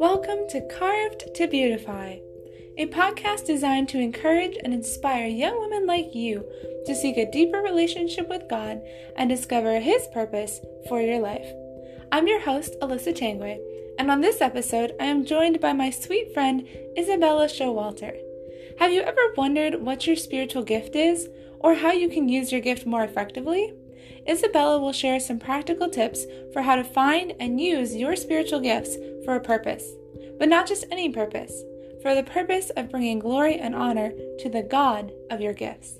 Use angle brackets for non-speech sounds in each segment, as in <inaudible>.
Welcome to Carved to Beautify, a podcast designed to encourage and inspire young women like you to seek a deeper relationship with God and discover His purpose for your life. I'm your host, Alyssa Tangway, and on this episode, I am joined by my sweet friend, Isabella Showalter. Have you ever wondered what your spiritual gift is, or how you can use your gift more effectively? Isabella will share some practical tips for how to find and use your spiritual gifts for a purpose, but not just any purpose, for the purpose of bringing glory and honor to the God of your gifts.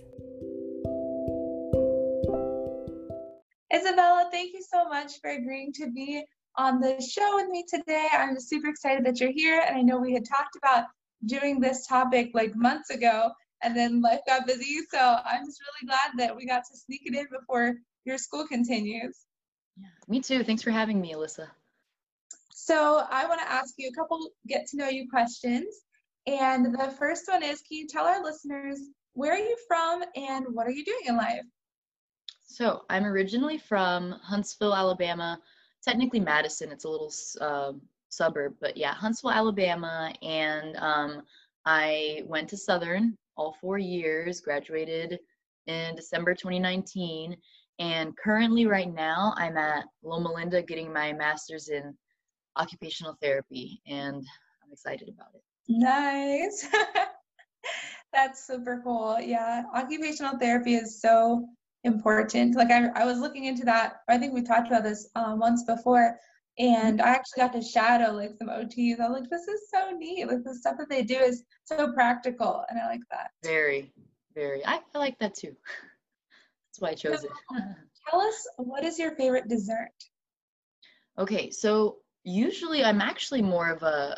Isabella, thank you so much for agreeing to be on the show with me today. I'm just super excited that you're here, and I know we had talked about doing this topic like months ago, and then life got busy. So I'm just really glad that we got to sneak it in before your school continues. Yeah, me too. Thanks for having me, Alyssa. So I want to ask you a couple get to know you questions. And the first one is can you tell our listeners where are you from and what are you doing in life? So I'm originally from Huntsville, Alabama. Technically Madison, it's a little uh, suburb, but yeah, Huntsville, Alabama. And um, I went to Southern all four years, graduated in December 2019. And currently, right now, I'm at Loma Linda getting my master's in occupational therapy, and I'm excited about it. Nice. <laughs> That's super cool. Yeah, occupational therapy is so important. Like I, I was looking into that. I think we talked about this um, once before, and I actually got to shadow like some OTs. I was like, this is so neat. Like the stuff that they do is so practical, and I like that. Very, very. I, I like that too. <laughs> That's why I chose it. Tell us what is your favorite dessert? Okay, so usually I'm actually more of a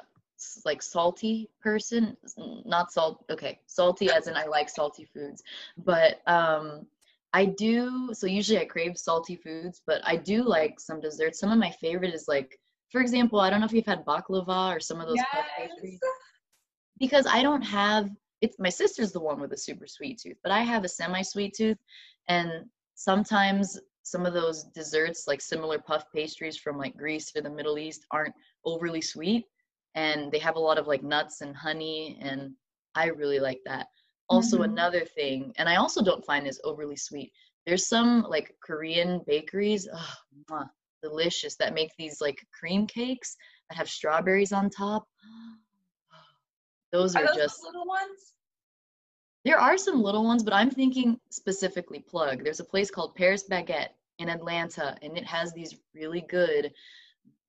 like salty person, not salt. Okay, salty as in I like salty foods, but um I do so usually I crave salty foods, but I do like some desserts. Some of my favorite is like for example, I don't know if you've had baklava or some of those yes. pastries. Because I don't have it's my sister's the one with a super sweet tooth, but I have a semi sweet tooth and sometimes some of those desserts like similar puff pastries from like greece or the middle east aren't overly sweet and they have a lot of like nuts and honey and i really like that also mm-hmm. another thing and i also don't find this overly sweet there's some like korean bakeries oh, mwah, delicious that make these like cream cakes that have strawberries on top <gasps> those are, are those just little ones there are some little ones, but I'm thinking specifically plug. There's a place called Paris Baguette in Atlanta, and it has these really good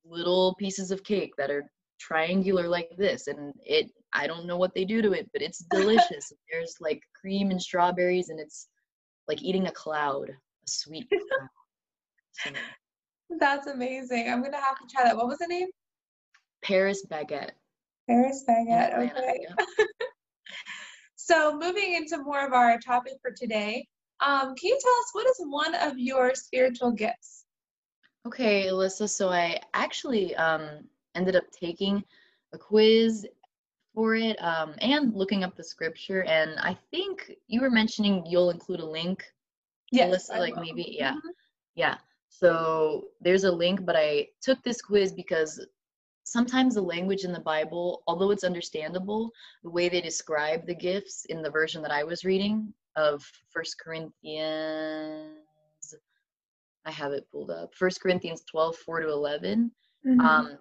little pieces of cake that are triangular like this. And it, I don't know what they do to it, but it's <laughs> delicious. There's like cream and strawberries, and it's like eating a cloud, a sweet <laughs> cloud. So, That's amazing. I'm gonna have to try that. What was the name? Paris Baguette. Paris Baguette. Okay. Yeah. <laughs> So, moving into more of our topic for today, um, can you tell us what is one of your spiritual gifts? Okay, Alyssa. So, I actually um, ended up taking a quiz for it um, and looking up the scripture. And I think you were mentioning you'll include a link. Yes. Alyssa, like maybe, yeah. Mm-hmm. Yeah. So, there's a link, but I took this quiz because sometimes the language in the Bible, although it's understandable, the way they describe the gifts in the version that I was reading of First Corinthians, I have it pulled up. First Corinthians 12, 4 to 11. Mm-hmm. Um,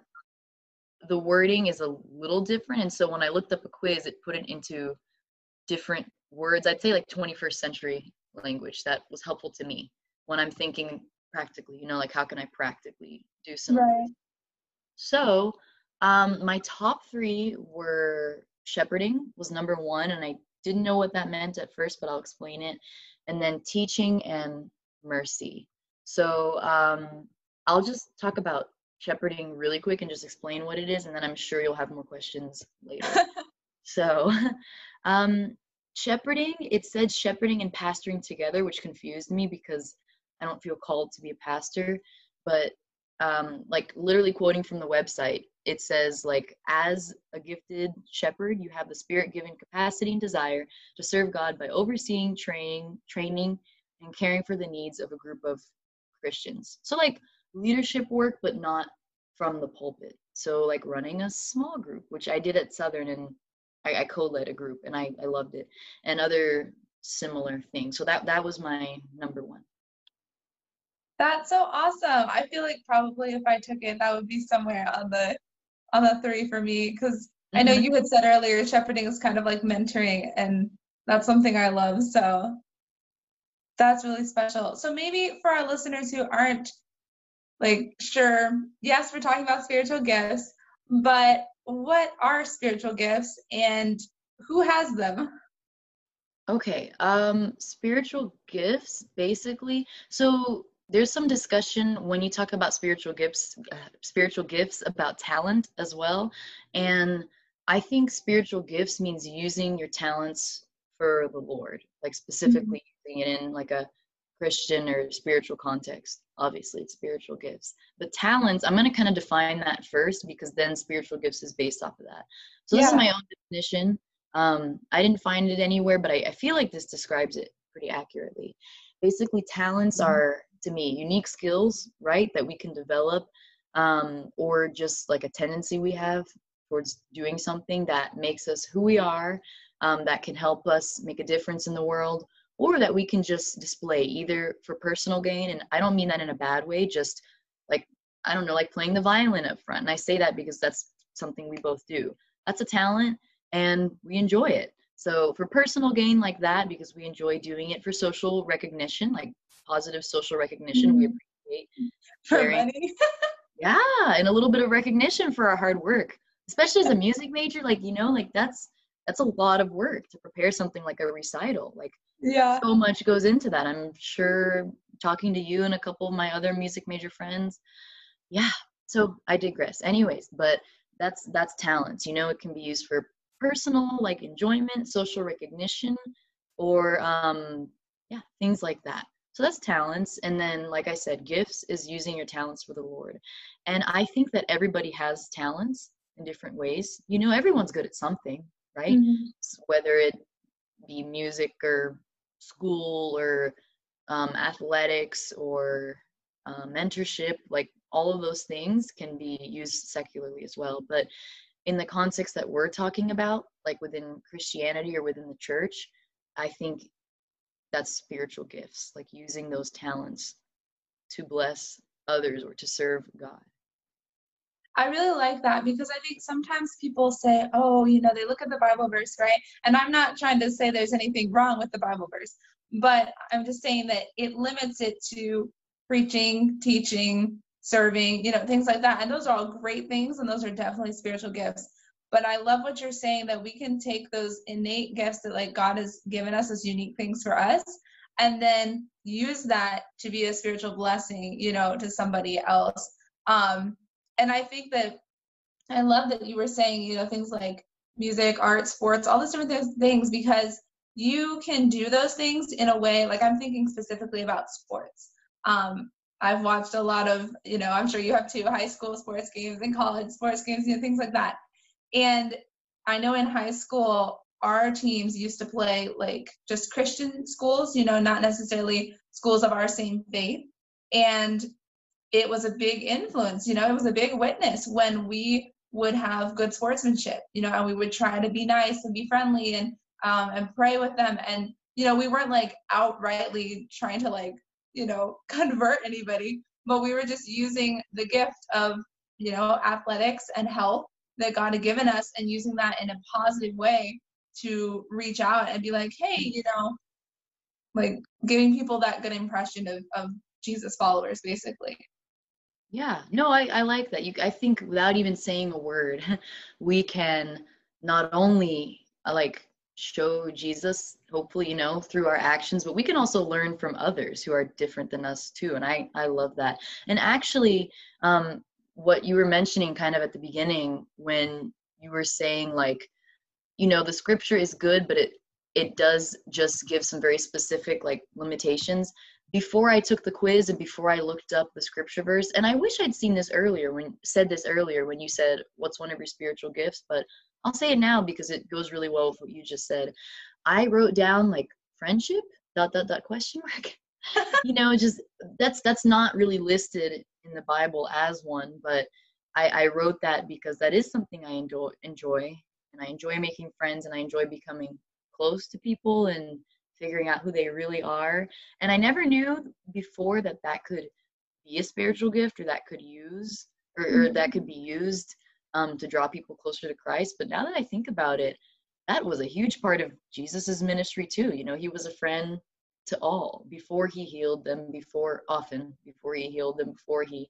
the wording is a little different. And so when I looked up a quiz, it put it into different words. I'd say like 21st century language that was helpful to me when I'm thinking practically, you know, like how can I practically do some right. So um, my top three were shepherding was number one, and I didn't know what that meant at first, but I'll explain it. And then teaching and mercy. So um, I'll just talk about shepherding really quick and just explain what it is, and then I'm sure you'll have more questions later. <laughs> so <laughs> um, shepherding, it said shepherding and pastoring together, which confused me because I don't feel called to be a pastor. But um, like literally quoting from the website it says like as a gifted shepherd you have the spirit given capacity and desire to serve god by overseeing training training and caring for the needs of a group of christians so like leadership work but not from the pulpit. So like running a small group, which I did at Southern and I, I co-led a group and I, I loved it and other similar things. So that, that was my number one. That's so awesome. I feel like probably if I took it, that would be somewhere on the on the three for me because mm-hmm. I know mm-hmm. you had said earlier shepherding is kind of like mentoring and that's something I love. So that's really special. So maybe for our listeners who aren't like sure, yes, we're talking about spiritual gifts, but what are spiritual gifts and who has them? Okay, um spiritual gifts basically. So there's some discussion when you talk about spiritual gifts uh, spiritual gifts about talent as well and i think spiritual gifts means using your talents for the lord like specifically mm-hmm. using it in like a christian or spiritual context obviously it's spiritual gifts but talents i'm going to kind of define that first because then spiritual gifts is based off of that so yeah. this is my own definition um, i didn't find it anywhere but I, I feel like this describes it pretty accurately basically talents mm-hmm. are to me unique skills right that we can develop um, or just like a tendency we have towards doing something that makes us who we are um, that can help us make a difference in the world or that we can just display either for personal gain and i don't mean that in a bad way just like i don't know like playing the violin up front and i say that because that's something we both do. That's a talent and we enjoy it. So for personal gain like that because we enjoy doing it for social recognition like positive social recognition. Mm-hmm. We appreciate <laughs> sharing. <laughs> yeah, and a little bit of recognition for our hard work, especially as a music major. Like you know, like that's that's a lot of work to prepare something like a recital. Like yeah, so much goes into that. I'm sure talking to you and a couple of my other music major friends. Yeah, so I digress. Anyways, but that's that's talents. You know, it can be used for personal like enjoyment, social recognition, or um, yeah, things like that. So that's talents. And then, like I said, gifts is using your talents for the Lord. And I think that everybody has talents in different ways. You know, everyone's good at something, right? Mm-hmm. Whether it be music or school or um, athletics or uh, mentorship, like all of those things can be used secularly as well. But in the context that we're talking about, like within Christianity or within the church, I think that's spiritual gifts, like using those talents to bless others or to serve God. I really like that because I think sometimes people say, oh, you know, they look at the Bible verse, right? And I'm not trying to say there's anything wrong with the Bible verse, but I'm just saying that it limits it to preaching, teaching, serving, you know, things like that. And those are all great things, and those are definitely spiritual gifts. But I love what you're saying that we can take those innate gifts that like God has given us as unique things for us and then use that to be a spiritual blessing, you know, to somebody else. Um, and I think that I love that you were saying, you know, things like music, art, sports, all these different things because you can do those things in a way like I'm thinking specifically about sports. Um, I've watched a lot of, you know, I'm sure you have too, high school sports games and college sports games, you know, things like that. And I know in high school, our teams used to play like just Christian schools, you know, not necessarily schools of our same faith. And it was a big influence, you know, it was a big witness when we would have good sportsmanship, you know, and we would try to be nice and be friendly and um, and pray with them. And you know, we weren't like outrightly trying to like, you know, <laughs> convert anybody, but we were just using the gift of, you know, athletics and health that God had given us and using that in a positive way to reach out and be like, hey, you know, like giving people that good impression of, of Jesus followers, basically. Yeah, no, I, I like that. You, I think without even saying a word, <laughs> we can not only uh, like show Jesus, hopefully, you know, through our actions, but we can also learn from others who are different than us too. And I, I love that. And actually, um, what you were mentioning kind of at the beginning when you were saying like you know the scripture is good but it it does just give some very specific like limitations. Before i took the quiz and before i looked up the scripture verse and i wish i'd seen this earlier when said this earlier when you said what's one of your spiritual gifts? But i'll say it now because it goes really well with what you just said. I wrote down like friendship dot dot dot question mark. <laughs> You know just that's that's not really listed in the bible as one but I, I wrote that because that is something I enjoy, enjoy, and I enjoy making friends, and I enjoy becoming close to people and figuring out who they really are. And I never knew before that that could be a spiritual gift or that could use or, or that mm-hmm. could be used um, to draw people closer to Christ. But now that I think about it, that was a huge part of Jesus's ministry too. You know, he was a friend to all before he healed them, before often before he healed them, before he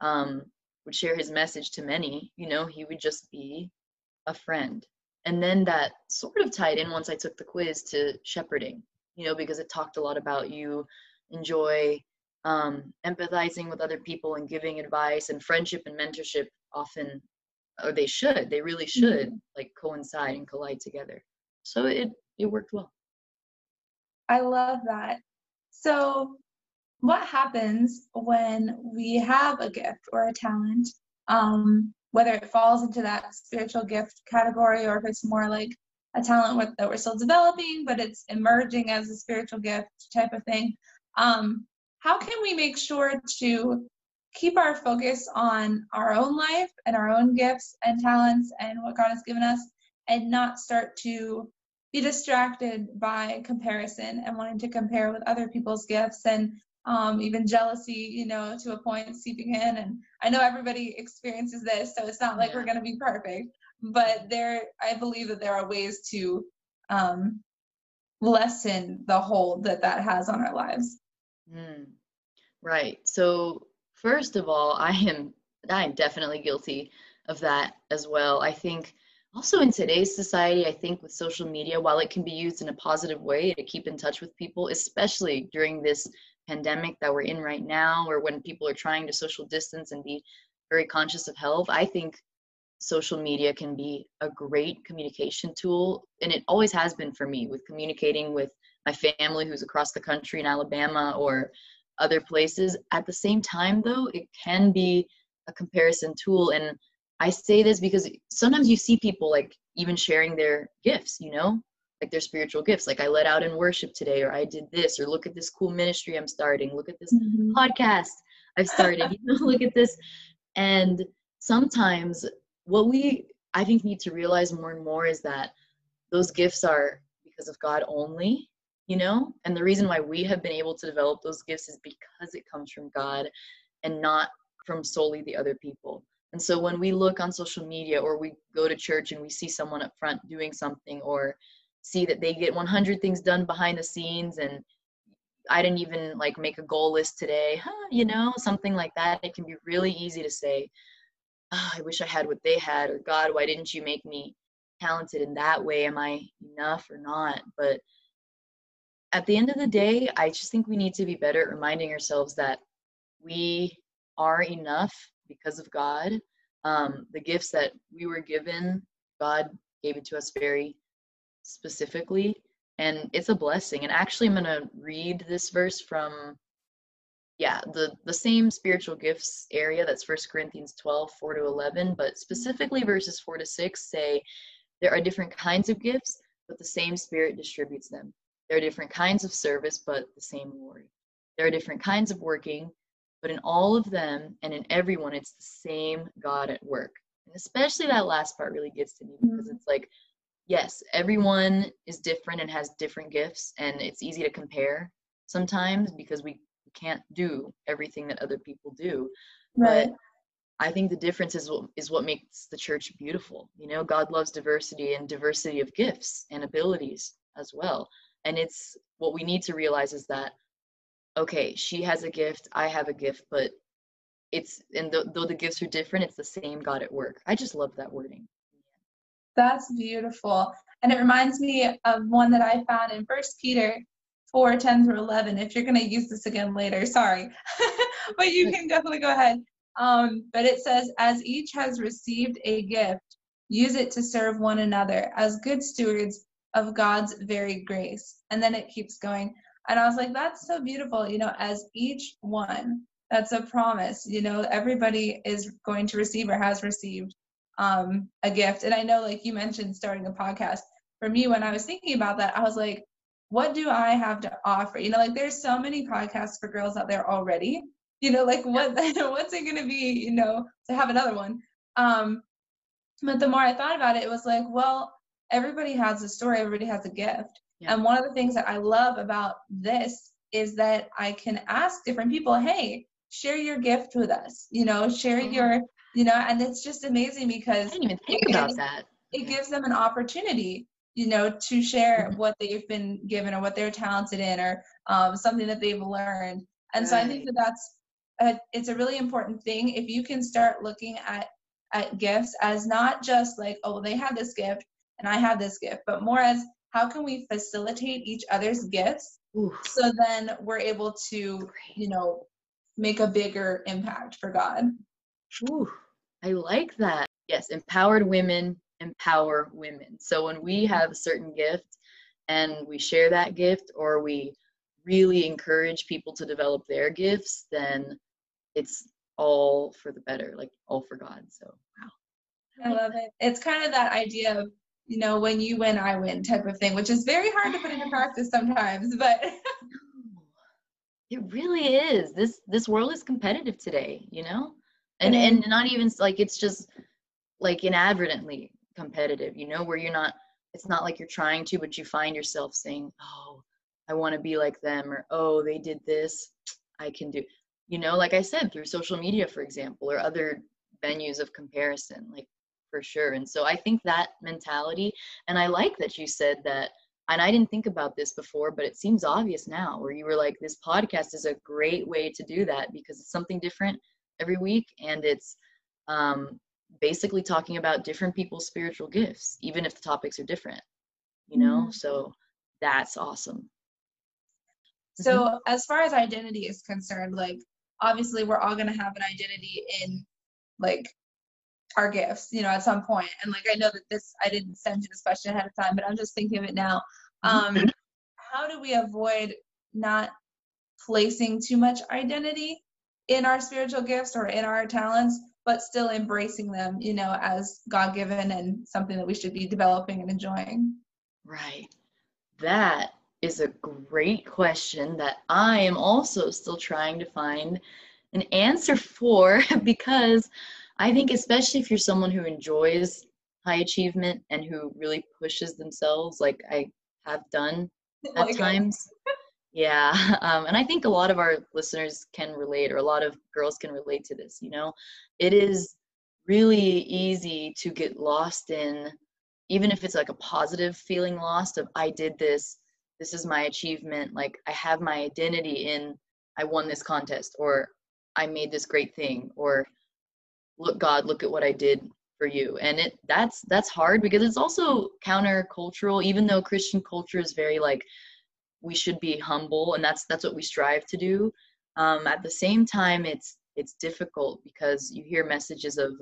um, would share his message to many. You know, he would just be a friend. And then that sort of tied in once I took the quiz to shepherding. You know, because it talked a lot about you enjoy um, empathizing with other people and giving advice and friendship and mentorship often or they should they really should mm-hmm. like coincide and collide together so it it worked well i love that. So what happens when we have a gift or a talent um, whether it falls into that spiritual gift category or if it's more like a talent with, that we're still developing but it's emerging as a spiritual gift type of thing um, how can we make sure to keep our focus on our own life and our own gifts and talents and what God has given us and not start to be distracted by comparison and wanting to compare with other people's gifts and um, even jealousy, you know, to a point seeping in. And I know everybody experiences this, so it's not like yeah. we're going to be perfect, but there, I believe that there are ways to um, lessen the hold that that has on our lives. Mm. Right. So first of all, I am I am definitely guilty of that as well. I think also in today's society, I think with social media, while it can be used in a positive way to keep in touch with people, especially during this pandemic that we're in right now, or when people are trying to social distance and be very conscious of health, I think social media can be a great communication tool. And it always has been for me with communicating with my family who's across the country in Alabama or other places. At the same time, though, it can be a comparison tool. And I say this because sometimes you see people like even sharing their gifts, you know, like their spiritual gifts. Like I let out in worship today, or I did this, or look at this cool ministry I'm starting, look at this mm-hmm. podcast I've started, you know, <laughs> look at this. And sometimes what we, I think, need to realize more and more is that those gifts are because of God only you know and the reason why we have been able to develop those gifts is because it comes from god and not from solely the other people and so when we look on social media or we go to church and we see someone up front doing something or see that they get 100 things done behind the scenes and i didn't even like make a goal list today huh, you know something like that it can be really easy to say oh, i wish i had what they had or god why didn't you make me talented in that way? Am i enough or not? But at the end of the day, I just think we need to be better at reminding ourselves that we are enough because of God. Um, the gifts that we were given, God gave it to us very specifically, and it's a blessing. And actually, I'm going to read this verse from yeah the the same spiritual gifts area that's first corinthians 12 4 to 11 but specifically verses 4 to 6 say there are different kinds of gifts but the same spirit distributes them there are different kinds of service, but the same Lord. There are different kinds of working, but in all of them and in everyone, it's the same God at work. And especially that last part really gets to me because mm-hmm. it's like, yes, everyone is different and has different gifts, and it's easy to compare sometimes because we can't do everything that other people do. Right. But I think the difference is what is what makes the church beautiful. You know, God loves diversity and diversity of gifts and abilities as well and it's what we need to realize is that okay she has a gift i have a gift but it's and th- though the gifts are different it's the same god at work i just love that wording that's beautiful and it reminds me of one that i found in first peter 4 10 through 11 if you're going to use this again later sorry <laughs> but you can definitely go ahead um, but it says as each has received a gift use it to serve one another as good stewards of God's very grace. And then it keeps going. And I was like, that's so beautiful, you know, as each one, that's a promise, you know, everybody is going to receive or has received um, a gift. And I know, like you mentioned, starting a podcast. For me, when I was thinking about that, I was like, what do I have to offer? You know, like there's so many podcasts for girls out there already. you know, like what <laughs> what's it gonna be, you know, to have another one? Um, but the more I thought about it, it was like, well, everybody has a story, everybody has a gift. Yeah. And one of the things that I love about this is that I can ask different people, hey, share your gift with us, you know, share mm-hmm. your, you know, and it's just amazing because I didn't even think about that. It gives them an opportunity, you know, to share mm-hmm. what they've been given or what they're talented in or um, something that they've learned. And right. so I think that that's a, it's a really important thing if you can start looking at at gifts as not just like oh they have this gift and I have this gift, but more as how can we facilitate each other's gifts Oof. so then we're able to you know make a bigger impact for God. Ooh, I like that. Yes, empowered women empower women. So when we have a certain gift and we share that gift or we really encourage people to develop their gifts, then it's all for the better, like all for God. So, wow. I love it. It's kind of that idea of, you know, when you win, I win type of thing, which is very hard to put into practice sometimes, but <laughs> it really is. This this world is competitive today, you know? And mm-hmm. and not even like it's just like inadvertently competitive, you know, where you're not it's not like you're trying to, but you find yourself saying, Oh, I want to be like them, or oh, they did this, I can do you know like i said through social media for example or other venues of comparison like for sure and so i think that mentality and i like that you said that and i didn't think about this before but it seems obvious now where you were like this podcast is a great way to do that because it's something different every week and it's um, basically talking about different people's spiritual gifts even if the topics are different you know mm-hmm. so that's awesome so mm-hmm. as far as identity is concerned like obviously we're all going to have an identity in like our gifts, you know, at some point. And like I know that this I didn't send you this question ahead of time, but I'm just thinking of it now. Um, how do we avoid not placing too much identity in our spiritual gifts or in our talents, but still embracing them, you know, as God given and something that we should be developing and enjoying? Right. That is a great question that I am also still trying to find an answer for <laughs> because I think, especially if you're someone who enjoys high achievement and who really pushes themselves, like I have done <laughs> at times. yeah. <laughs> Um, and I think a lot of our listeners can relate, or a lot of girls can relate to this. You know, it is really easy to get lost in, even if it's like a positive feeling lost of, I did this this is my achievement like i have my identity in i won this contest or i made this great thing or look god look at what i did for you and it that's that's hard because it's also countercultural even though christian culture is very like we should be humble and that's that's what we strive to do um, at the same time it's it's difficult because you hear messages of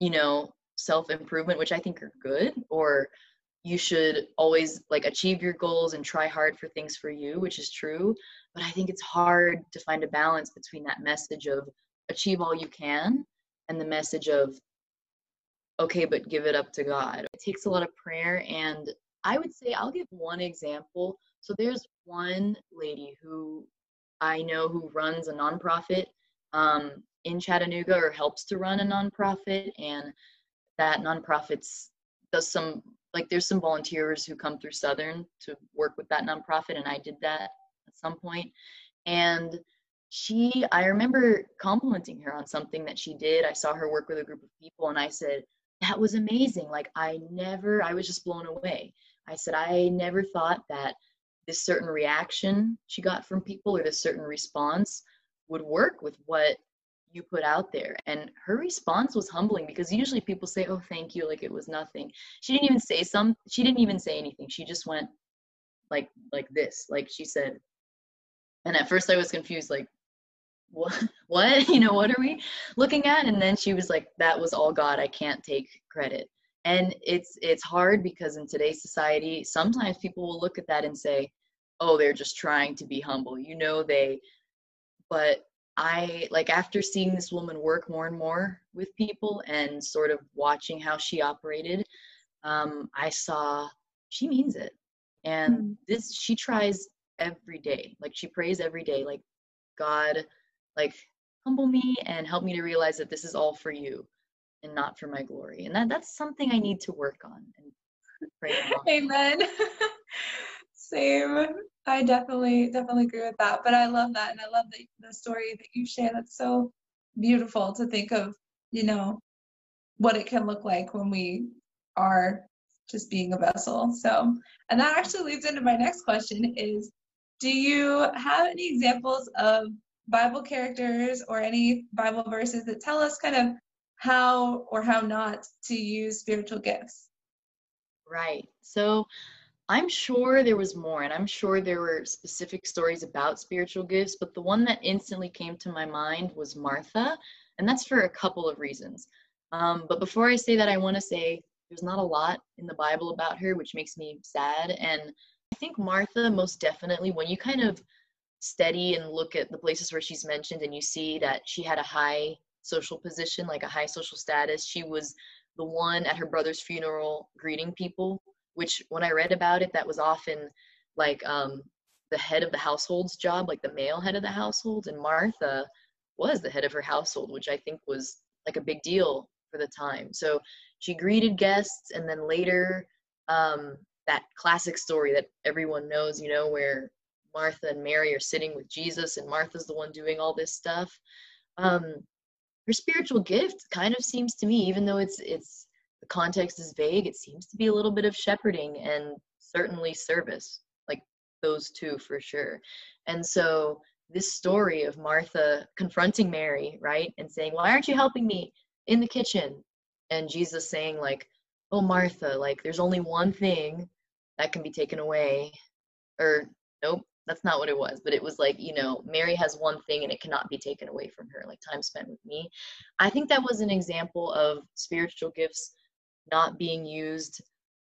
you know self improvement which i think are good or you should always like achieve your goals and try hard for things for you, which is true. But I think it's hard to find a balance between that message of achieve all you can and the message of okay, but give it up to God. It takes a lot of prayer. And I would say I'll give one example. So there's one lady who I know who runs a nonprofit um, in Chattanooga or helps to run a nonprofit, and that nonprofit's does some like there's some volunteers who come through Southern to work with that nonprofit, and I did that at some. And she, I remember complimenting her on something that she did. I saw her work with a group of people, and I said, That was amazing. Like, I never, I was just blown away. I said, I never thought that this certain reaction she got from people or this certain response would work with what you put out there and her response was humbling because usually people say oh thank you like it was nothing she didn't even say some she didn't even say anything she just went like like this like she said and at first i was confused like <laughs> what what? <laughs> You know what are we looking at? And then she was like that was all god. I can't take credit. And it's it's hard because in today's society sometimes people will look at that and say oh they're just trying to be humble. You know they but I like after seeing this woman work more and more with people and sort of watching how she operated, um, I saw she means it. And mm this she tries every day. Like she prays every day, like God, like humble me and help me to realize that this is all for you and not for my glory. And that that's something I need to work on Amen. <laughs> Same. I definitely definitely agree with that. But I love that and I love the, the story that you share. That's so beautiful to think of, you know, what it can look like when we are just being a vessel. So, and that actually leads into my next question is do you have any examples of Bible characters or any Bible verses that tell us kind of how or how not to use spiritual gifts? Right. So I'm sure there was more, and I'm sure there were specific stories about spiritual gifts, but the one that instantly came to my mind was Martha, and that's for a couple of reasons. Um, but before I say that, I want to say there's not a lot in the Bible about her, which makes me sad. And I think Martha, most definitely, when you kind of study and look at the places where she's mentioned and you see that she had a high social position, like a high social status, she was the one at her brother's funeral greeting people, which when I read about it, that was often like um, the head of the household's job, like the male head of the household. And Martha was the head of her household, which I think was like a big deal for the time. So she greeted guests, and then later, um, that classic story that everyone knows, you know, where Martha and Mary are sitting with Jesus, and Martha's the one doing all this stuff. Um, her spiritual gift kind of seems to me, even though it's it's the context is vague, it seems to be a little bit of shepherding and certainly service, like those two for sure. And so this story of Martha confronting Mary, right, and saying, "Why aren't you helping me in the kitchen?" and Jesus saying like, "Oh Martha, like there's only one thing that can be taken away." Or nope, that's not what it was, but it was like, you know, Mary has one thing and it cannot be taken away from her, like time spent with me. I think that was an example of spiritual gifts not being used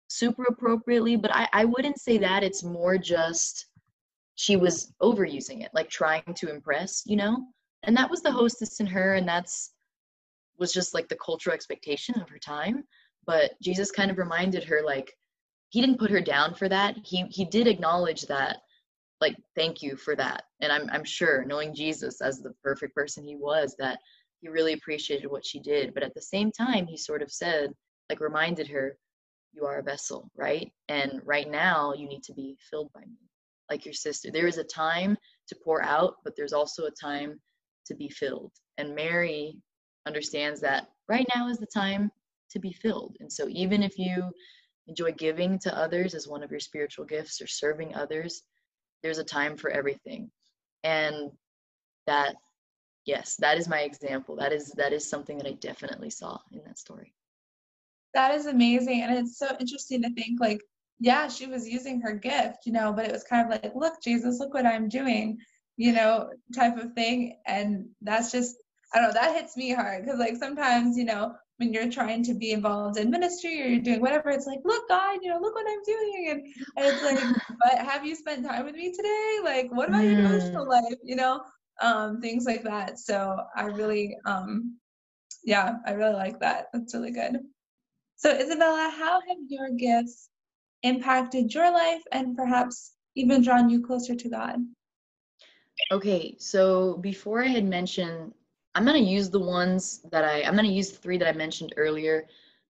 super appropriately, but I, I wouldn't say that. It's more just she was overusing it, like trying to impress, you know? And that was the hostess in her, and that's was just like the cultural expectation of her time but jesus kind of reminded her like he didn't put her down for that he he did acknowledge that like thank you for that. And i'm i'm sure knowing jesus as the perfect person he was that he really appreciated what she did. But at the same time he sort of said like reminded her you are a vessel right? And right now you need to be filled by me like your sister. There is a time to pour out but there's also a time to be filled. And mary understands that right now is the time to be filled. And so, even if you enjoy giving to others as one of your spiritual gifts or serving others, there's a time for everything. And that, yes, that is my example. That is that is something that I definitely saw in that story. That is amazing, and it's so interesting to think like, yeah, she was using her gift, you know, but it was kind of like, look, Jesus, look what I'm doing, you know, type of thing. And that's just I don't know, that hits me hard because like sometimes, you know, when you're trying to be involved in ministry or you're doing whatever, it's like, look, God, you know, look what I'm doing. And, and it's like, <laughs> but have you spent time with me today? Like, what about mm. your devotional life? You know, um, things like that. So I really, um, yeah, I really like that. That's really good. So, Isabella, how have your gifts impacted your life and perhaps even drawn you closer to God? Okay, so before I had mentioned I'm going to use the ones that I, I'm going to use the three that I mentioned earlier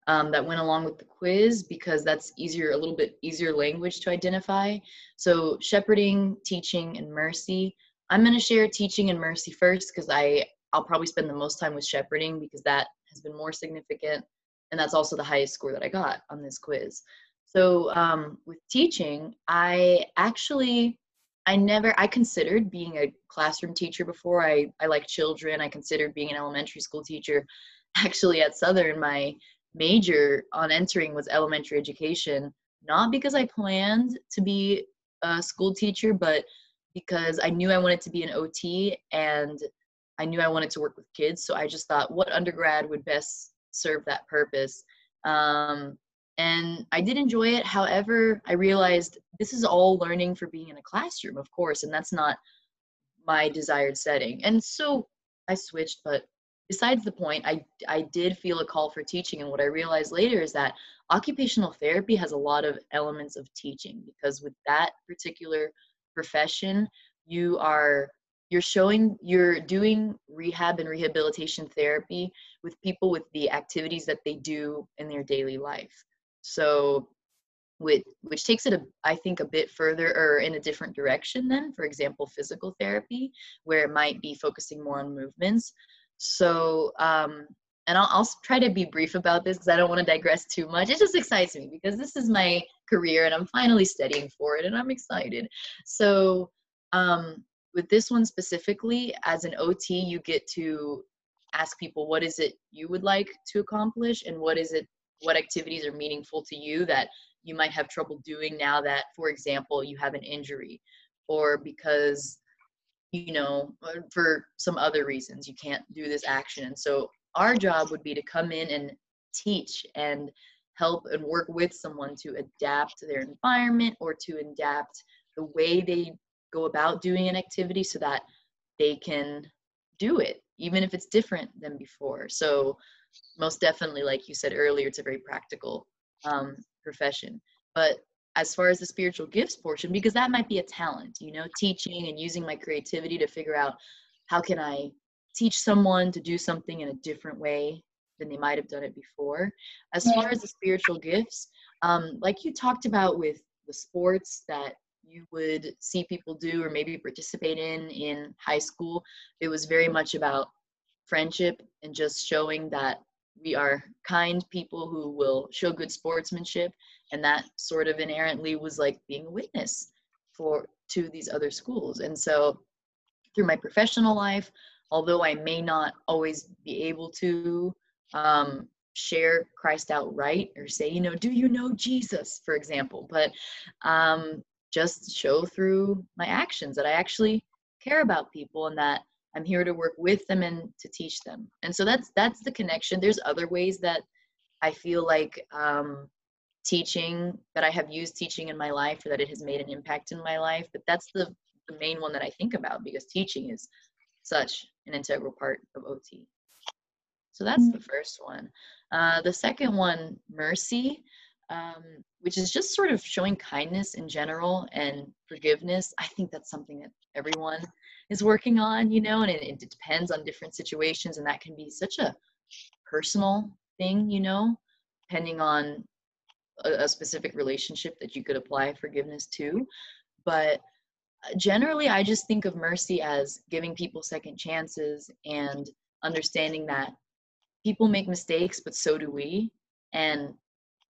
um, that went along with the quiz because that's easier, a little bit easier language to identify. So shepherding, teaching, and mercy. I'm going to share teaching and mercy first because I, I'll probably spend the most time with shepherding because that has been more significant. And that's also the highest score that I got on this quiz. So um, with teaching, I actually I never I considered being a classroom teacher before. I I like children. I considered being an elementary school teacher. <laughs> Actually at Southern my major on entering was elementary education, not because I planned to be a school teacher, but because I knew I wanted to be an OT and I knew I wanted to work with kids. So I just thought what undergrad would best serve that purpose. Um, and I did enjoy it. However, I realized this is all learning for being in a classroom, of course, and that's not my desired setting. And so I switched, but besides the point, I, I did feel a call for teaching. And what I realized later is that occupational therapy has a lot of elements of teaching because with that particular profession, you are you're showing you're doing rehab and rehabilitation therapy with people with the activities that they do in their daily life so with which takes it a, I think a bit further or in a different direction than for example physical therapy where it might be focusing more on movements so um and I'll, I'll try to be brief about this because I don't want to digress too much. It just excites me because this is my career and I'm finally studying for it and I'm excited. So, um, with this one specifically, as an OT, you get to ask people what is it you would like to accomplish and what is it, what activities are meaningful to you that you might have trouble doing now that, for example, you have an injury or because you know for some other reasons you can't do this action. And so our job would be to come in and teach and help and work with someone to adapt their environment or to adapt the way they go about doing an activity so that they can do it even if it's different than before. So most definitely like you said earlier it's a very practical um, profession but as far as the spiritual gifts portion because that might be a talent you know teaching and using my creativity to figure out how can i teach someone to do something in a different way than they might have done it before. As far as the spiritual gifts, um, like you talked about with the sports that you would see people do or maybe participate in in high school, it was very much about friendship and just showing that we are kind people who will show good sportsmanship. And that sort of inherently was like being a witness for to these other schools. And so through my professional life although I may not always be able to um, share Christ outright or say, you know, do you know Jesus, for example, but um, just show through my actions that I actually care about people and that I'm here to work with them and to teach them. And so that's that's the connection. There's other ways that I feel like um, teaching that I have used teaching in my life or that it has made an impact in my life, but that's the the main one that I think about because teaching is such an integral part of OT. So that's mm-hmm. the first one. Uh, the second one, mercy, um, which is just sort of showing kindness in general and forgiveness. I think that's something that everyone is working on, you know, and it, it depends on different situations, and that can be such a personal thing, you know, depending on a, a specific relationship that you could apply forgiveness to. But uh, generally i just think of mercy as giving people second chances and understanding that people make mistakes but so do we and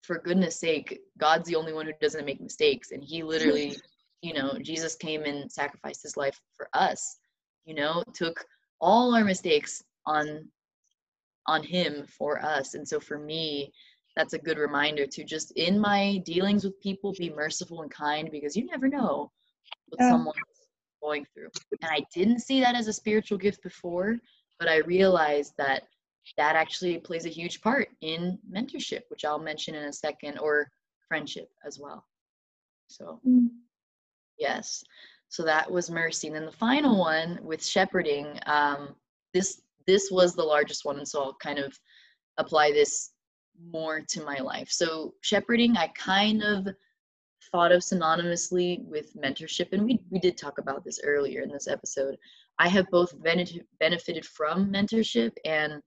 for goodness sake god's the only one who doesn't make mistakes and he literally <laughs> you know jesus came and sacrificed his life for us you know took all our mistakes on on him for us and so for me that's a good reminder to just in my dealings with people be merciful and kind because you never know what yeah. someone's going through. And I didn't see that as a spiritual gift before, but I realized that that actually plays a huge part in mentorship, which I'll mention in a second, or friendship as well. So, mm. Yes. So that was mercy. And then the final one with shepherding, um, this this was the largest one, and so I'll kind of apply this more to my life. So shepherding, I kind of thought of synonymously with mentorship, and we, we did talk about this earlier in this episode. I have both benefited from mentorship and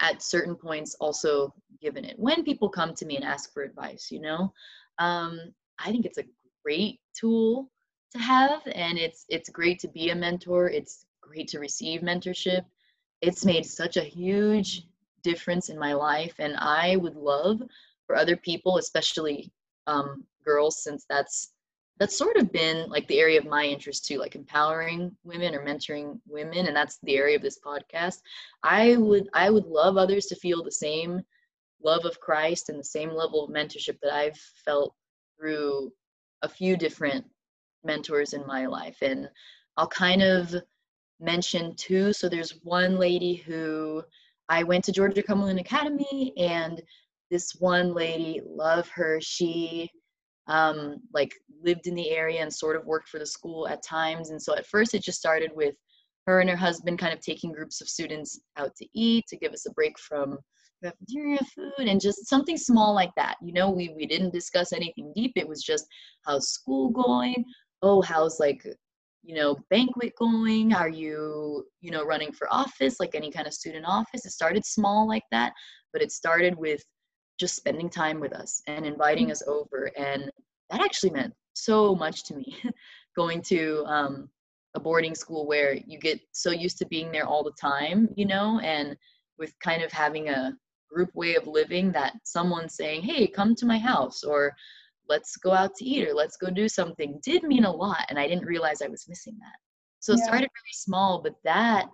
at certain points also given it. When people come to me and ask for advice, you know, um, I think it's a great tool to have, and it's it's great to be a mentor. It's great to receive mentorship. It's made such a huge difference in my life, and I would love for other people, especially um, girls since that's that's sort of been like the area of my interest too like empowering women or mentoring women and that's the area of this podcast i would i would love others to feel the same love of christ and the same level of mentorship that i've felt through a few different mentors in my life and i'll kind of mention two so there's one lady who i went to georgia cumberland academy and this one lady love her she um, like lived in the area and sort of worked for the school at times. And so at first it just started with her and her husband kind of taking groups of students out to eat to give us a break from cafeteria food and just something small like that. You know, we, we didn't discuss anything deep. It was just how's school going? Oh, how's like you know banquet going are you you know running for office like any kind of student office it started small like that but it started with just spending time with us and inviting us over and that actually meant so much to me <laughs> going to um, a boarding school where you get so used to being there all the time you know and with kind of having a group way of living that someone saying hey come to my house or let's go out to eat or let's go do something did mean a lot and i didn't realize i was missing that so yeah. it started really small but that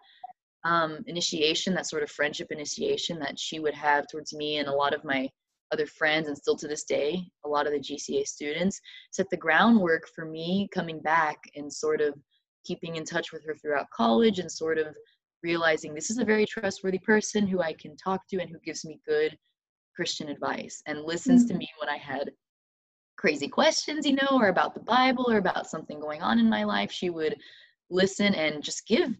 um, initiation that sort of friendship initiation that she would have towards me and a lot of my other friends and still to this day a lot of the gca students set the groundwork for me coming back and sort of keeping in touch with her throughout college and sort of realizing this is a very trustworthy person who i can talk to and who gives me good christian advice and listens mm-hmm. to me when i had crazy questions, you know, or about the Bible or about something going on in my life, she would listen and just give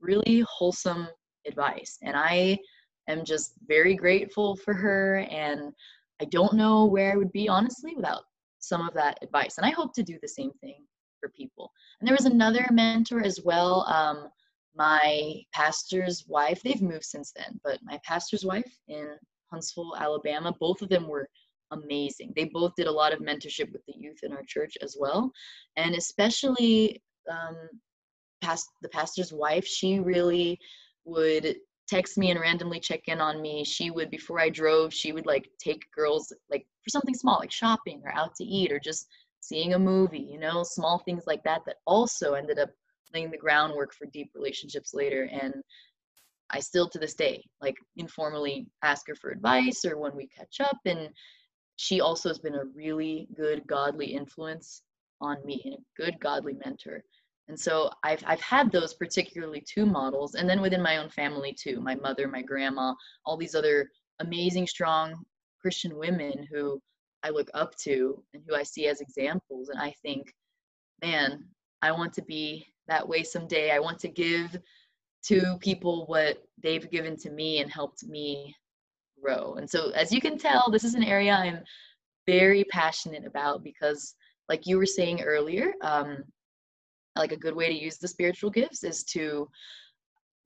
really wholesome advice. And I am just very grateful for her. And I don't know where I would be, honestly, without some of that advice. And I hope to do the same thing for people. And there was another mentor as well. Um, my pastor's wife, they've moved since then, but my pastor's wife in Huntsville, Alabama, both of them were amazing. They both did a lot of mentorship with the youth in our church as well, and especially um, past the pastor's wife. She really would text me and randomly check in on me. She would before I drove. She would like take girls like for something small like shopping or out to eat or just seeing a movie. You know, small things like that that also ended up laying the groundwork for deep relationships later and I still to this day like informally ask her for advice or when we catch up and she also has been a really good godly influence on me and a good godly mentor. And so I've I've had those particularly two models, and then within my own family too, my mother, my grandma, all these other amazing, strong Christian women who I look up to and who I see as examples. And I think, man, I want to be that way someday. I want to give to people what they've given to me and helped me grow. And so, as you can tell, this is an area I'm very passionate about because, like you were saying earlier, um, like a good way to use the spiritual gifts is to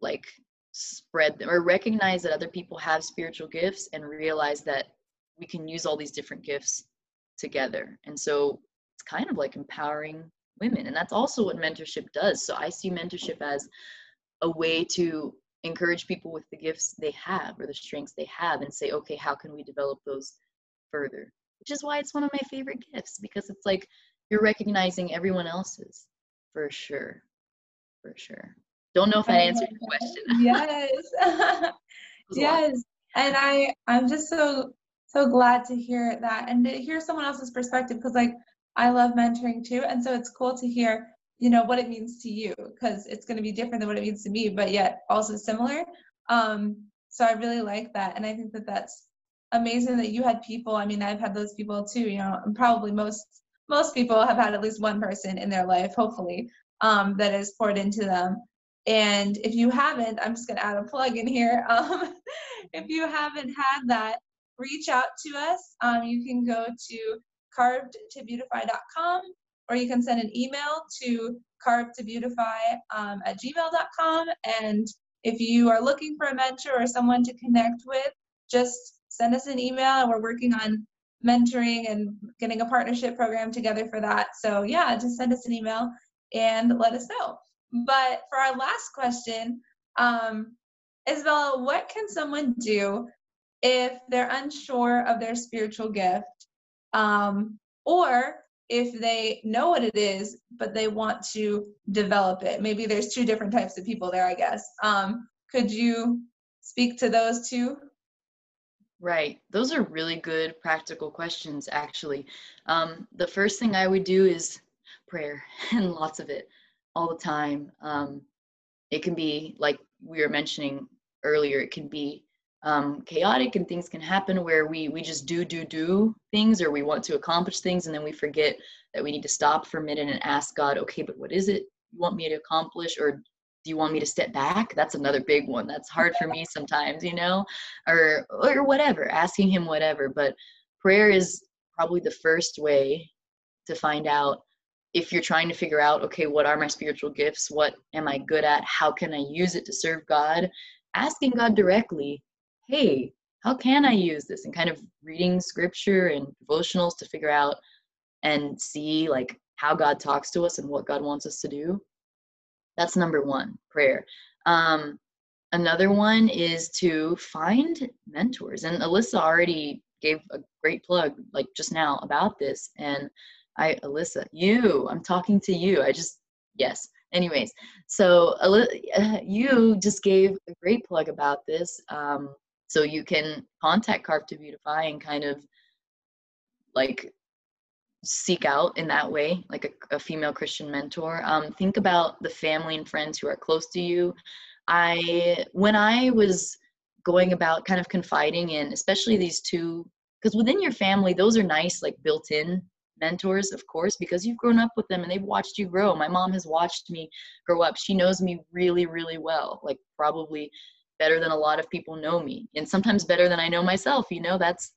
like spread them or recognize that other people have spiritual gifts and realize that we can use all these different gifts together. And so, it's kind of like empowering women. And that's also what mentorship does. So, I see mentorship as a way to encourage people with the gifts they have or the strengths they have and say okay how can we develop those further? Which is why it's one of my favorite gifts because it's like you're recognizing everyone else's for sure for sure. Don't know if i answered your question. <laughs> Yes. <laughs> Yes. And i i'm just so so glad to hear that and to hear someone else's perspective because like i love mentoring too. And so it's cool to hear you know what it means to you because it's going to be different than what it means to me but yet also similar. Um so i really like that and i think that that's amazing that you had people. I mean i've had those people too you know and probably most most people have had at least one person in their life hopefully um that has poured into them. And if you haven't i'm just going to add a plug in here. <laughs> Um if you haven't had that reach out to us. Um you can go to carvedtobeautify.com or you can send an email to carvedtobeautify um, at gmail.com. And if you are looking for a mentor or someone to connect with, just send us an email and we're working on mentoring and getting a partnership program together for that. So yeah, just send us an email and let us know. But for our last question, um, Isabella, what can someone do if they're unsure of their spiritual gift um, or if they know what it is, but they want to develop it. Maybe there's two different types of people there, I guess. Um, could you speak to those two? Right. Those are really good practical questions, actually. Um, the first thing I would do is prayer, <laughs> and lots of it all the time. Um, it can be, like we were mentioning earlier, it can be um, chaotic and things can happen where we we just do do do things or we want to accomplish things and then we forget that we need to stop for a minute and ask god okay but what is it you want me to accomplish or do you want me to step back that's another big one that's hard for me sometimes you know or or whatever asking him whatever but prayer is probably the first way to find out if you're trying to figure out, okay, what are my spiritual gifts? What am I good at? How can I use it to serve God? Asking God directly, hey, how can I use this? And kind of reading scripture and devotionals to figure out and see like how God talks to us and what God wants us to do. That's number one, prayer. Um, another one is to find mentors. And Alyssa already gave a great plug like just now about this. And I, Alyssa, you, I'm talking to you. I just, yes. Anyways, so <sighs> you just gave a great plug about this. Um, so you can contact Carved to Beautify and kind of like seek out in that way, like a, a female Christian mentor. Um, think about the family and friends who are close to you. I, when I was going about kind of confiding in, especially these two, because within your family, those are nice, like built in mentors, of course, because you've grown up with them and they've watched you grow. My mom has watched me grow up. She knows me really, really well, like probably better than a lot of people know me, and sometimes better than I know myself. You know, that's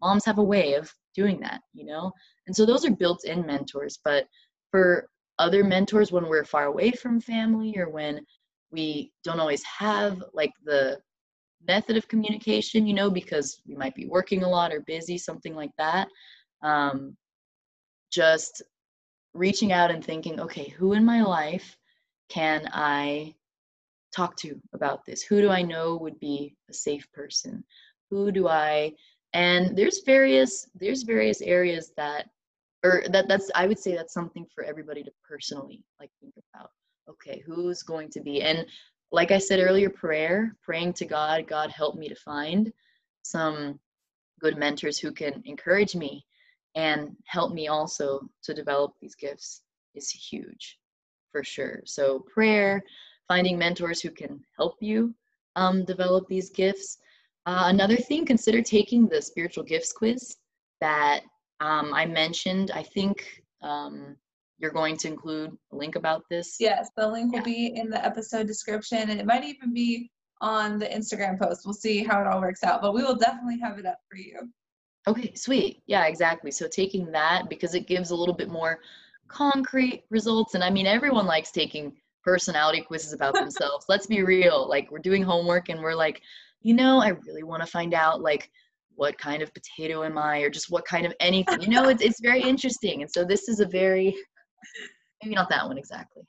moms have a way of doing that, you know? And so those are built in mentors. But for other mentors, when we're far away from family or when we don't always have like the method of communication, you know, because we might be working a lot or busy, something like that. Um, just reaching out and thinking, okay, who in my life can I talk to about this? Who do I know would be a safe person? Who do I and there's various there's various areas that or that that's i would say that's something for everybody to personally like think about okay who's going to be and like i said earlier prayer praying to god god help me to find some good mentors who can encourage me and help me also to develop these gifts is huge for sure so prayer finding mentors who can help you um, develop these gifts uh, another thing, consider taking the spiritual gifts quiz that um, I mentioned. I think um, you're going to include a link about this. Yes, the link will be in the episode description, and it might even be on the Instagram post. We'll see how it all works out, but we will definitely have it up for you. Okay, sweet. Yeah, exactly. So taking that because it gives a little bit more concrete results. And I mean, everyone likes taking personality quizzes about themselves. Let's be real. Like, we're doing homework and we're like, you know, I really want to find out like what kind of potato am I or just what kind of anything. You know, it's it's very interesting. And so this is a very maybe not that one exactly.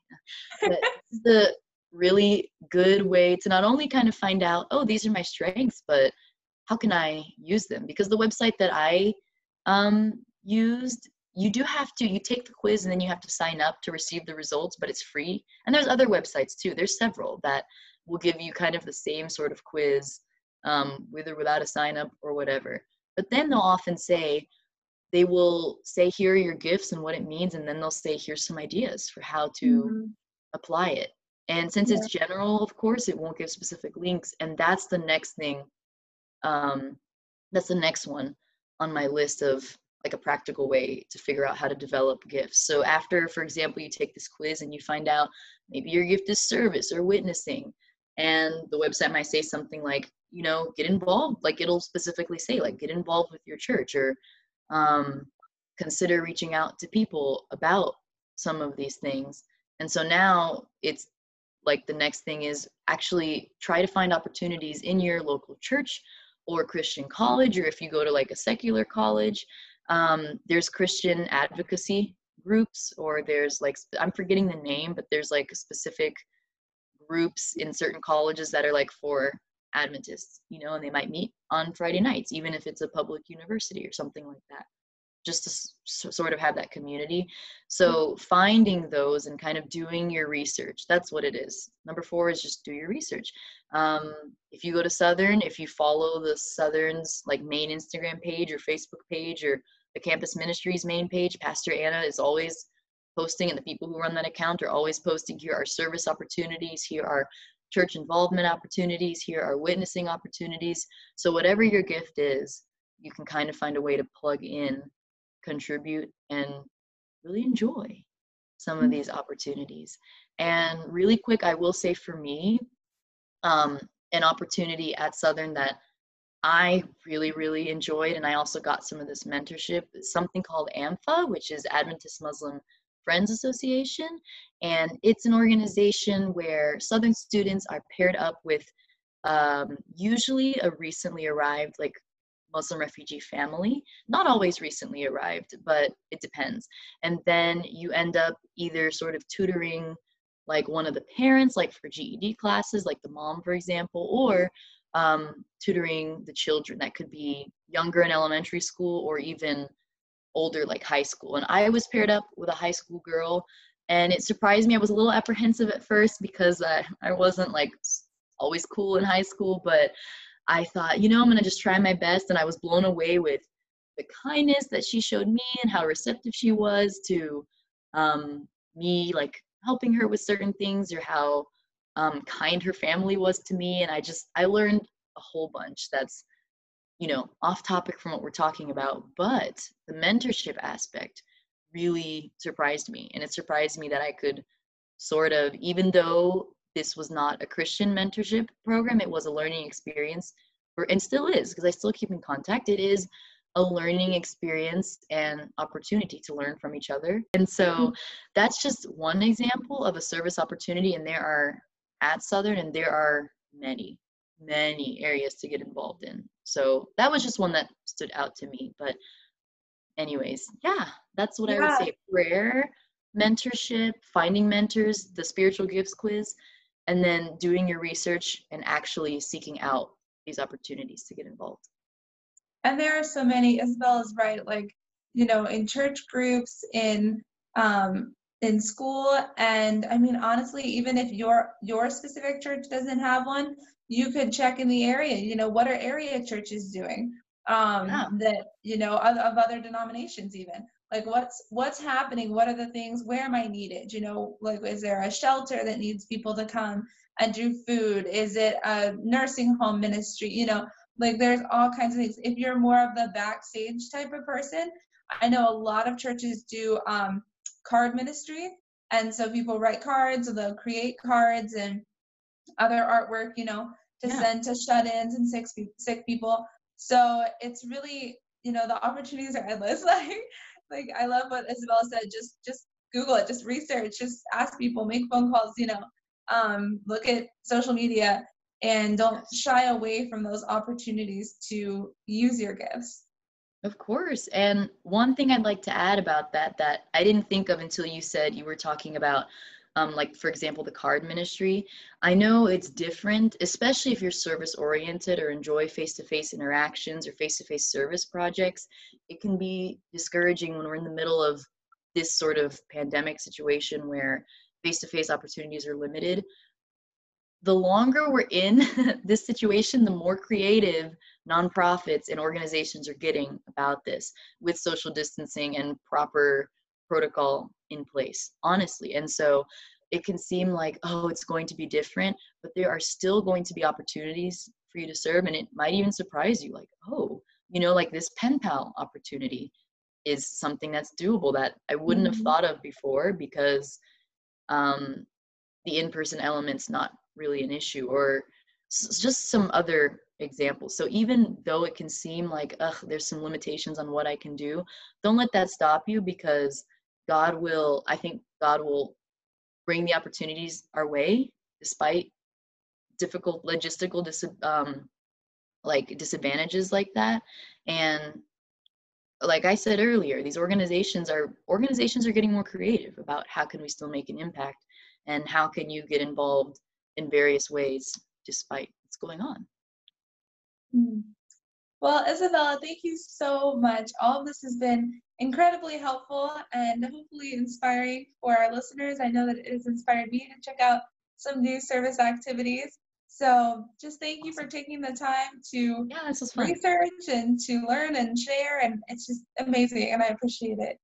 But the really good way to not only kind of find out, oh, these are my strengths, but how can I use them? Because the website that I um, used, you do have to, you take the quiz and then you have to sign up to receive the results, but it's free. And there's other websites too. There's several that will give you kind of the same sort of quiz, um, with or without a sign up or whatever. But then they'll often say, they will say, here are your gifts and what it means, and then they'll say, here's some ideas for how to mm-hmm. apply it. And since yeah. it's general, of course, it won't give specific links. And that's the next thing. Um, that's the next one on my list of like a practical way to figure out how to develop gifts. So after, for example, you take this quiz and you find out maybe your gift is service or witnessing, and the website might say something like you know get involved like it'll specifically say like get involved with your church or um, consider reaching out to people about some of these things and so now it's like the next thing is actually try to find opportunities in your local church or christian college or if you go to like a secular college um, there's christian advocacy groups or there's like i'm forgetting the name but there's like specific groups in certain colleges that are like for Adventists, you know, and they might meet on Friday nights, even if it's a public university or something like that, just to s- sort of have that community. So finding those and kind of doing your research, that's what it is. Number four is just do your research. Um, if you go to Southern, if you follow the Southern's like main Instagram page or Facebook page or the campus ministries main page, Pastor Anna is always posting and the people who run that account are always posting here are service opportunities here are church involvement opportunities here are witnessing opportunities so whatever your gift is you can kind of find a way to plug in contribute and really enjoy some of mm-hmm. these opportunities and really quick i will say for me um, an opportunity at southern that I really, really enjoyed, and I also got some of this mentorship. Something called AMFA, which is Adventist Muslim Friends Association, and it's an organization where Southern students are paired up with um, usually a recently arrived, like Muslim refugee family. Not always recently arrived, but it depends. And then you end up either sort of tutoring like one of the parents, like for GED classes, like the mom, for example, or um, tutoring the children that could be younger in elementary school or even older, like high school. And I was paired up with a high school girl, and it surprised me. I was a little apprehensive at first because I, I wasn't like always cool in high school, but I thought, you know, I'm gonna just try my best. And I was blown away with the kindness that she showed me and how receptive she was to um, me, like helping her with certain things or how um, kind her family was to me. And I just, I learned a whole bunch that's, you know, off topic from what we're talking about. But the mentorship aspect really surprised me. And it surprised me that I could sort of, even though this was not a Christian mentorship program, it was a learning experience, for, and still is, because I still keep in contact. It is a learning experience and opportunity to learn from each other. And so that's just one example of a service opportunity. And there are at Southern, and there are many, many areas to get involved in. So that was just one that stood out to me. But, anyways, yeah, that's what yeah. I would say prayer, mentorship, finding mentors, the spiritual gifts quiz, and then doing your research and actually seeking out these opportunities to get involved. And there are so many, Isabel is right, like, you know, in church groups, in um, in school and i mean honestly even if your your specific church doesn't have one you could check in the area you know what are area churches doing um yeah. that you know of, of other denominations even like what's what's happening what are the things where am i needed you know like is there a shelter that needs people to come and do food is it a nursing home ministry you know like there's all kinds of things if you're more of the backstage type of person i know a lot of churches do um card ministry. And so people write cards, or they'll create cards and other artwork, you know, to yeah. send to shut-ins and sick sick people. So it's really, you know, the opportunities are endless. <laughs> Like, like I love what Isabel said. Just, just Google it. Just research. Just ask people. Make phone calls. You know, um, look at social media, and don't shy away from those opportunities to use your gifts. Of course. And one thing I'd like to add about that that I didn't think of until you said you were talking about um, like for example the card ministry. I know it's different especially if you're service oriented or enjoy face-to-face interactions or face-to-face service projects. It can be discouraging when we're in the middle of this sort of pandemic situation where face-to-face opportunities are limited. The longer we're in <laughs> this situation the more creative nonprofits and organizations are getting about this with social distancing and proper protocol in place, honestly. And so it can seem like, oh, it's going to be different, but there are still going to be opportunities for you to serve. And it might even surprise you, like, oh, you know, like this pen pal opportunity is something that's doable that I wouldn't mm-hmm. have thought of before because um, the in person element's not really an issue, or s- just some other examples. So even though it can seem like, ugh, there's some limitations on what I can do, don't let that stop you because God will, I think God will bring the opportunities our way despite difficult logistical dis- um, like disadvantages like that. And like I said earlier, these organizations are organizations are getting more creative about how can we still make an impact and how can you get involved in various ways despite what's going on. Hmm. Well, Isabella, thank you so much. All of this has been incredibly helpful and hopefully inspiring for our listeners. I know that it has inspired me to check out some new service activities. So just thank you for taking the time to yeah, this was fun. research and to learn and share. And it's just amazing and I appreciate it.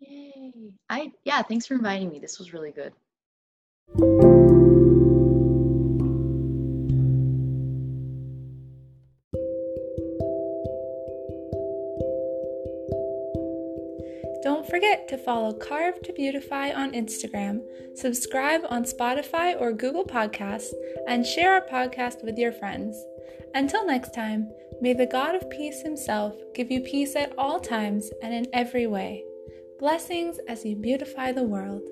Yay. I yeah, thanks for inviting me. This was really good. Forget to follow Carved to Beautify on Instagram, subscribe on Spotify or Google Podcasts, and share our podcast with your friends. Until next time, may the God of peace himself give you peace at all times and in every way. Blessings as you beautify the world.